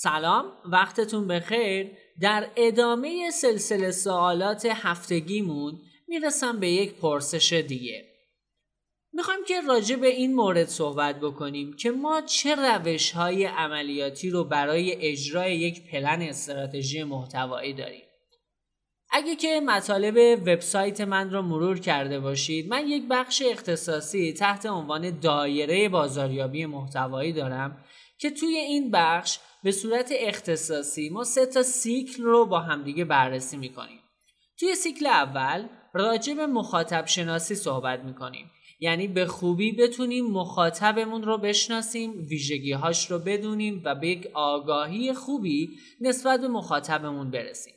سلام وقتتون بخیر. در ادامه سلسله سوالات هفتگیمون می‌رسم به یک پرسش دیگه. می‌خوایم که راجع به این مورد صحبت بکنیم که ما چه روش های عملیاتی رو برای اجرای یک پلن استراتژی محتوایی داریم. اگه که مطالب وبسایت من رو مرور کرده باشید من یک بخش اختصاصی تحت عنوان دایره بازاریابی محتوایی دارم که توی این بخش به صورت اختصاصی ما سه تا سیکل رو با همدیگه بررسی می‌کنیم. توی سیکل اول راجع به مخاطب شناسی صحبت می‌کنیم. یعنی به خوبی بتونیم مخاطبمون رو بشناسیم ویژگی هاش رو بدونیم و به یک آگاهی خوبی نسبت به مخاطبمون برسیم.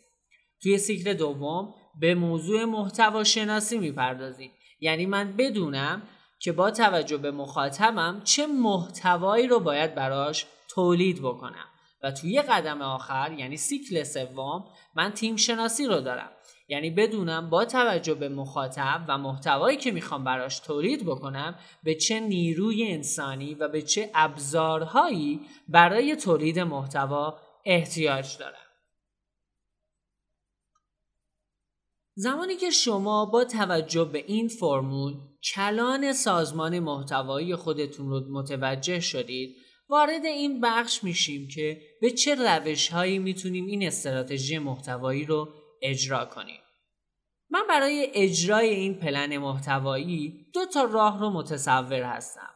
توی سیکل دوم به موضوع محتوا شناسی می‌پردازیم. یعنی من بدونم که با توجه به مخاطبم چه محتوایی رو باید براش تولید بکنم. و توی قدم آخر یعنی سیکل سوم من تیم شناسی رو دارم. یعنی بدونم با توجه به مخاطب و محتوایی که می‌خوام براش تولید بکنم به چه نیروی انسانی و به چه ابزارهایی برای تولید محتوا احتیاج دارم. زمانی که شما با توجه به این فرمول کلان سازمان محتوایی خودتون رو متوجه شدید وارد این بخش میشیم که به چه روش هایی می‌تونیم این استراتژی محتوایی رو اجرا کنیم. من برای اجرای این پلن محتوایی دو تا راه رو متصور هستم.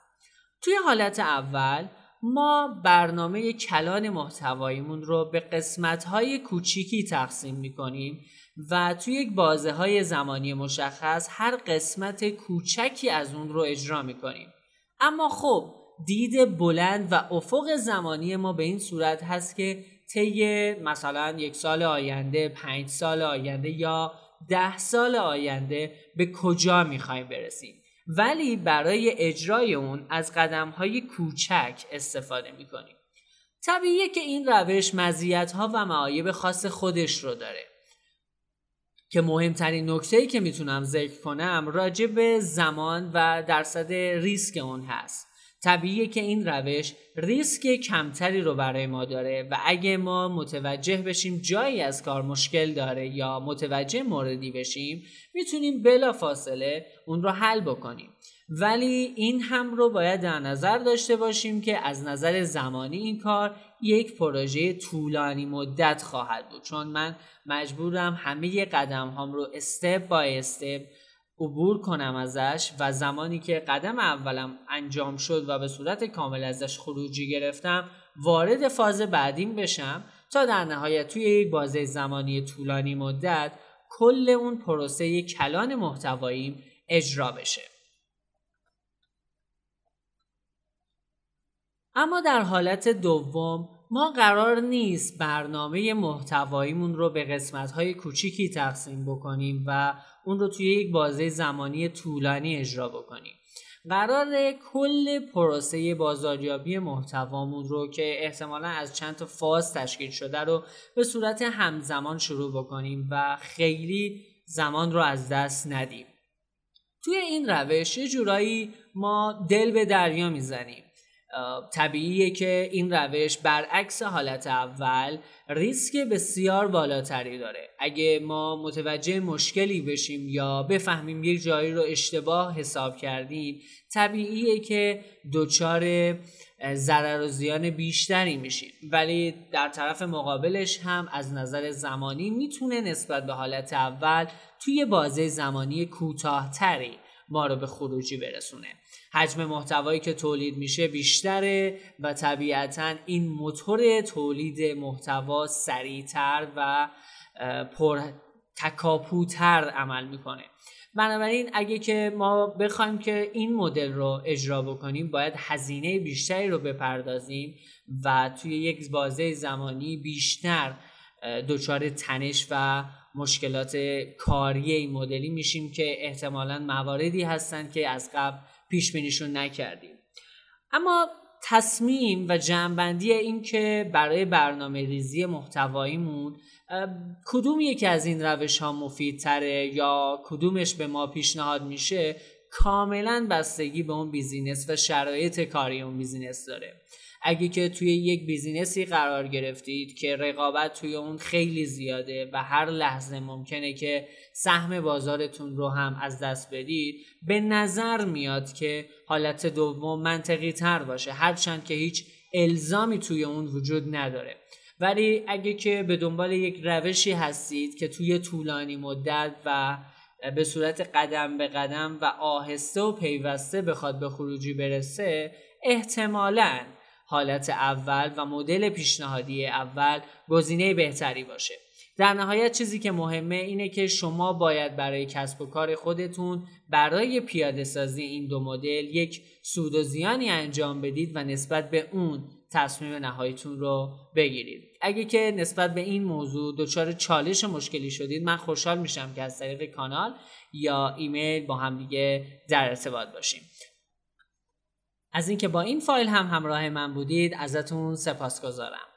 توی حالت اول ما برنامه کلان محتواییمون رو به قسمت های کوچیکی تقسیم می‌کنیم و توی یک بازه های زمانی مشخص هر قسمت کوچکی از اون رو اجرا می‌کنیم. اما خب دید بلند و افق زمانی ما به این صورت هست که طی مثلا یک سال آینده پنج سال آینده یا ده سال آینده به کجا می‌خوایم برسیم؟ ولی برای اجرای اون از قدم های کوچک استفاده می‌کنیم. طبیعیه که این روش مزیت ها و معایب خاص خودش رو داره. که مهمترین نکته که می‌تونم ذکر کنم راجع به زمان و درصد ریسک اون هست. طبیعیه که این روش ریسک کمتری رو برای ما داره و اگه ما متوجه بشیم جایی از کار مشکل داره یا متوجه موردی بشیم می‌تونیم بلا فاصله اون رو حل بکنیم. ولی این هم رو باید در نظر داشته باشیم که از نظر زمانی این کار یک پروژه طولانی مدت خواهد بود. چون من مجبورم همه قدم هم رو استپ بای استپ عبور کنم ازش و زمانی که قدم اولم انجام شد و به صورت کامل ازش خروجی گرفتم وارد فاز بعدیم بشم تا در نهایت توی یک بازه زمانی طولانی مدت کل اون پروسه کلان محتواییم اجرا بشه. اما در حالت دوم ما قرار نیست برنامه محتواییمون رو به قسمت‌های کوچیکی تقسیم بکنیم و اون رو توی یک بازه زمانی طولانی اجرا بکنیم. قرار کل پروسه بازاریابی محتوامون رو که احتمالا از چند تا فاز تشکیل شده رو به صورت همزمان شروع بکنیم و خیلی زمان رو از دست ندیم. توی این روش یه جورایی ما دل به دریا می‌زنیم. طبیعیه که این روش برعکس حالت اول ریسک بسیار بالاتری داره. اگه ما متوجه مشکلی بشیم یا بفهمیم یک جایی رو اشتباه حساب کردیم طبیعیه که دچار ضرر و زیان بیشتری میشیم. ولی در طرف مقابلش هم از نظر زمانی می‌تونه نسبت به حالت اول توی بازه زمانی کوتاهتری ما رو به خروجی برسونه. حجم محتوایی که تولید میشه بیشتره و طبیعتا این موتور تولید محتوا سریعتر و پر تکاپوتر عمل می‌کنه. بنابراین اگه که ما بخوایم که این مدل رو اجرا بکنیم باید هزینه بیشتری رو بپردازیم و توی یک بازه زمانی بیشتر دچار تنش و مشکلات کاری این مدلی میشیم که احتمالا مواردی هستند که از قبل پیش بینیشون نکردیم. اما تصمیم و جنبندی این که برای برنامه ریزی محتواییمون کدوم یکی از این روش ها مفیدتره یا کدومش به ما پیشنهاد میشه؟ کاملا بستگی به اون business و شرایط کاری اون business داره. اگه که توی یک business ی قرار گرفتید که رقابت توی اون خیلی زیاده و هر لحظه ممکنه که سهم بازارتون رو هم از دست بدید به نظر میاد که حالت دوم منطقی تر باشه هرچند که هیچ الزامی توی اون وجود نداره. ولی اگه که به دنبال یک روشی هستید که توی طولانی مدت و به صورت قدم به قدم و آهسته و پیوسته بخواد به خروجی برسه احتمالاً حالت اول و مدل پیشنهادی اول گزینه بهتری باشه. در نهایت چیزی که مهمه اینه که شما باید برای کسب و کار خودتون برای پیاده سازی این دو مدل یک سود و زیانی انجام بدید و نسبت به اون تصمیم نهاییتون رو بگیرید. اگه که نسبت به این موضوع دچار چالش مشکلی شدید من خوشحال میشم که از طریق کانال یا ایمیل با همدیگه در ارتباط باشیم. از اینکه با این فایل هم همراه من بودید ازتون سپاس گذارم